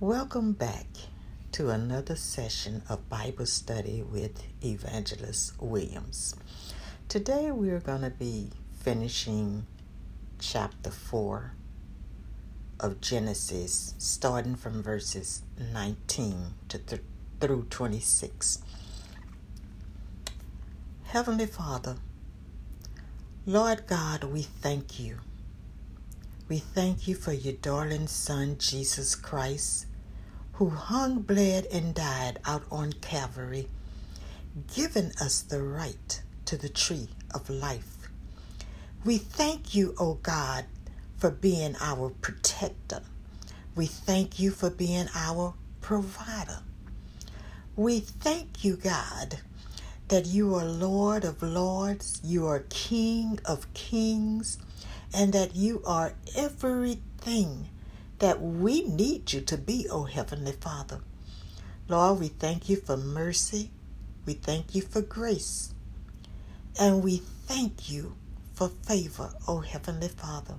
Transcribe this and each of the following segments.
Welcome back to another session of Bible study with Evangelist Williams. Today we're going to be finishing chapter 4 of Genesis, starting from verses 19 to th- through 26. Heavenly Father, Lord God, we thank you we thank you for your darling Son, Jesus Christ, who hung, bled, and died out on Calvary, giving us the right to the tree of life. We thank you, O oh God, for being our protector. We thank you for being our provider. We thank you, God, that you are Lord of lords, you are King of kings and that you are everything that we need you to be, O Heavenly Father. Lord, we thank you for mercy. We thank you for grace. And we thank you for favor, O Heavenly Father.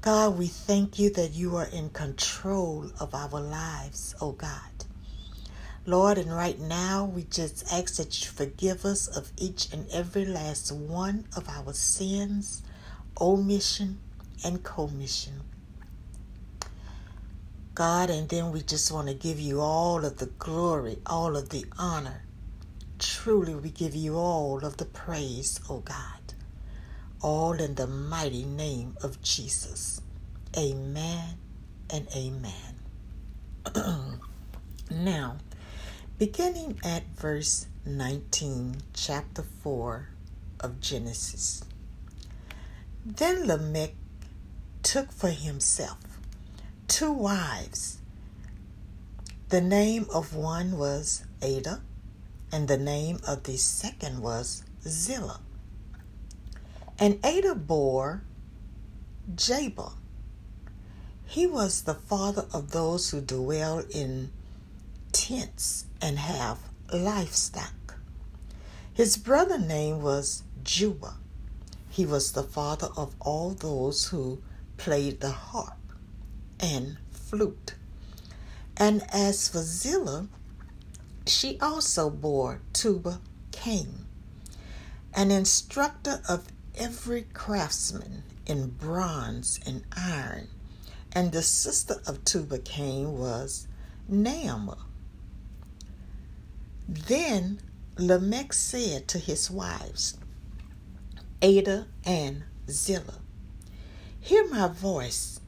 God, we thank you that you are in control of our lives, O God. Lord, and right now we just ask that you forgive us of each and every last one of our sins omission and commission. God, and then we just want to give you all of the glory, all of the honor. Truly, we give you all of the praise, O oh God. All in the mighty name of Jesus. Amen and amen. now, beginning at verse 19, chapter 4 of Genesis. Then Lamech took for himself two wives. The name of one was Ada, and the name of the second was Zillah. And Ada bore Jabal. He was the father of those who dwell in tents and have livestock. His brother name was Juba. He was the father of all those who played the harp and flute. And as for Zillah, she also bore Tubal Cain, an instructor of every craftsman in bronze and iron. And the sister of Tubal Cain was Naamah. Then Lamech said to his wives, Ada, and Zillah. Hear my voice,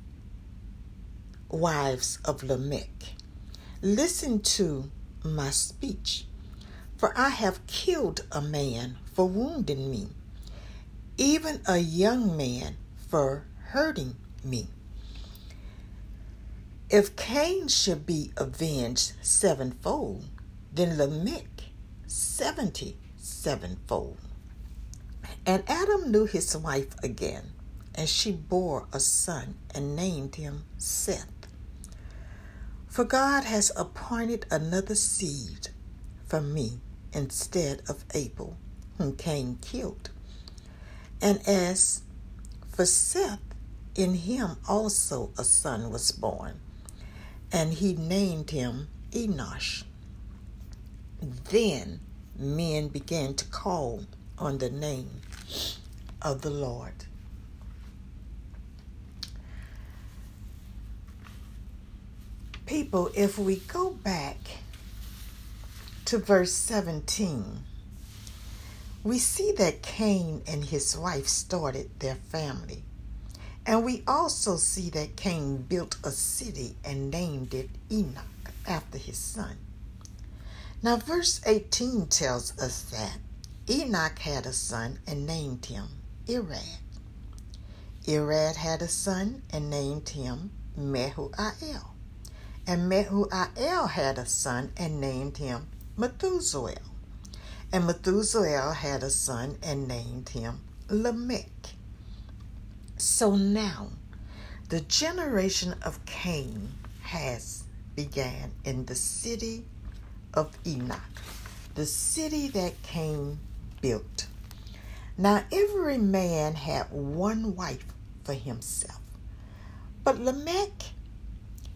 wives of Lamech. Listen to my speech, for I have killed a man for wounding me, even a young man for hurting me. If Cain should be avenged sevenfold, then Lamech seventy sevenfold. And Adam knew his wife again, and she bore a son and named him Seth. For God has appointed another seed for me instead of Abel, whom Cain killed. And as for Seth, in him also a son was born, and he named him Enosh. Then men began to call on the name of the Lord. People, if we go back to verse 17, we see that Cain and his wife started their family. And we also see that Cain built a city and named it Enoch after his son. Now, verse 18 tells us that Enoch had a son and named him Irad. Irad had a son and named him Mehuael. And Mehuael had a son and named him Methuselah. And Methuselah had a son and named him Lamech. So now, the generation of Cain has began in the city of Enoch, the city that Cain built. Now every man had one wife for himself. But Lamech,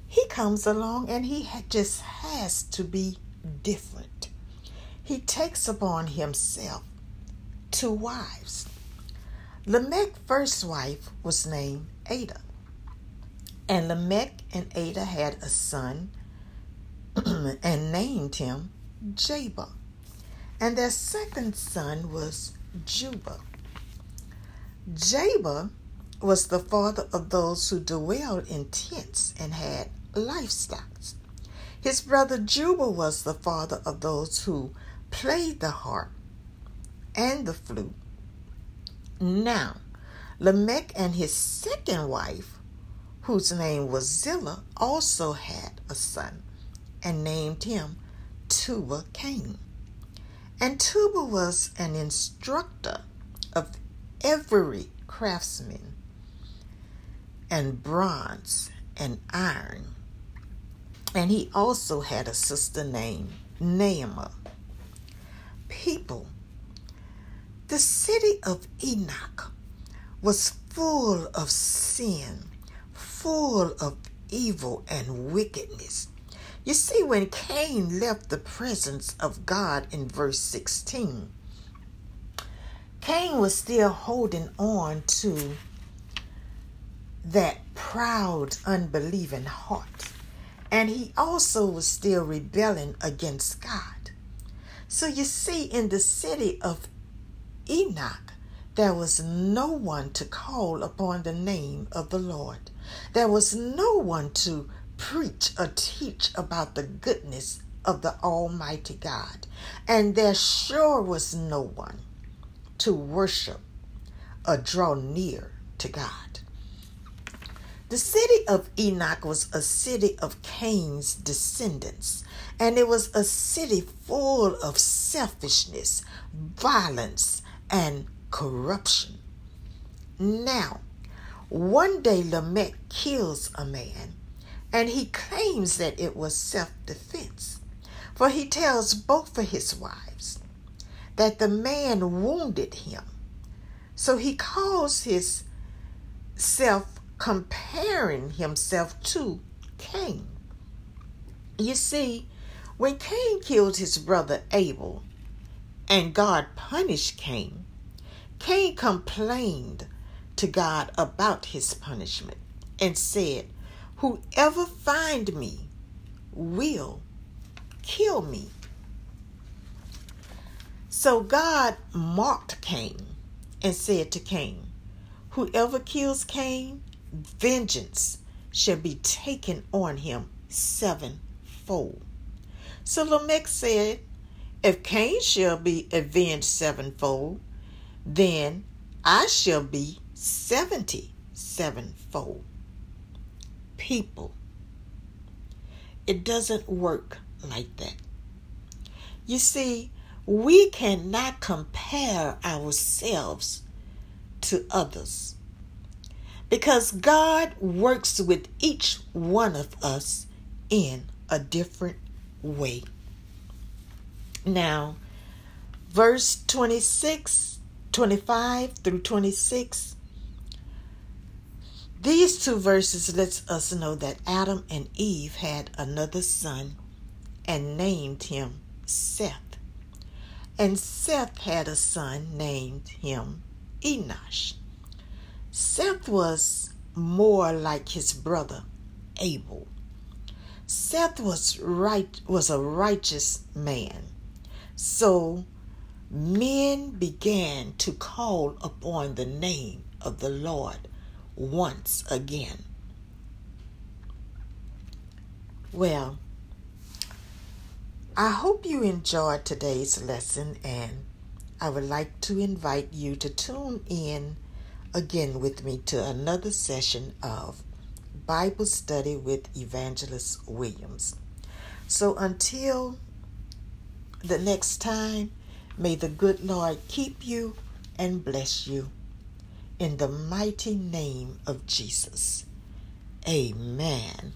he comes along and he just has to be different. He takes upon himself two wives. Lamech's first wife was named Ada. And Lamech and Ada had a son and named him Jabal. And their second son was Juba. Jabal was the father of those who dwelled in tents and had livestock. His brother Juba was the father of those who played the harp and the flute. Now, Lamech and his second wife, whose name was Zillah, also had a son and named him Tubal Cain. And Tubal was an instructor of every craftsman and bronze and iron. And he also had a sister named Naamah. People, the city of Enoch was full of sin, full of evil and wickedness. You see, when Cain left the presence of God in verse 16, Cain was still holding on to that proud, unbelieving heart. And he also was still rebelling against God. So you see, in the city of Enoch, there was no one to call upon the name of the Lord. There was no one to preach or teach about the goodness of the Almighty God. And there sure was no one to worship or draw near to God. The city of Enoch was a city of Cain's descendants, and it was a city full of selfishness, violence, and corruption. Now, one day Lamech kills a man and he claims that it was self defense. For he tells both of his wives that the man wounded him. So he calls his self comparing himself to Cain. You see, when Cain killed his brother Abel and God punished Cain, Cain complained to God about his punishment and said, Whoever find me will kill me. So God mocked Cain and said to Cain, Whoever kills Cain, vengeance shall be taken on him sevenfold. So Lamech said, If Cain shall be avenged sevenfold, then I shall be seventy sevenfold people. It doesn't work like that. You see, we cannot compare ourselves to others because God works with each one of us in a different way. Now, verse 26, 25 through 26 these two verses lets us know that Adam and Eve had another son and named him Seth. And Seth had a son named him Enosh. Seth was more like his brother Abel. Seth was right was a righteous man. So men began to call upon the name of the Lord once again. Well, I hope you enjoyed today's lesson, and I would like to invite you to tune in again with me to another session of Bible study with Evangelist Williams. So until the next time, may the good Lord keep you and bless you in the mighty name of Jesus. Amen.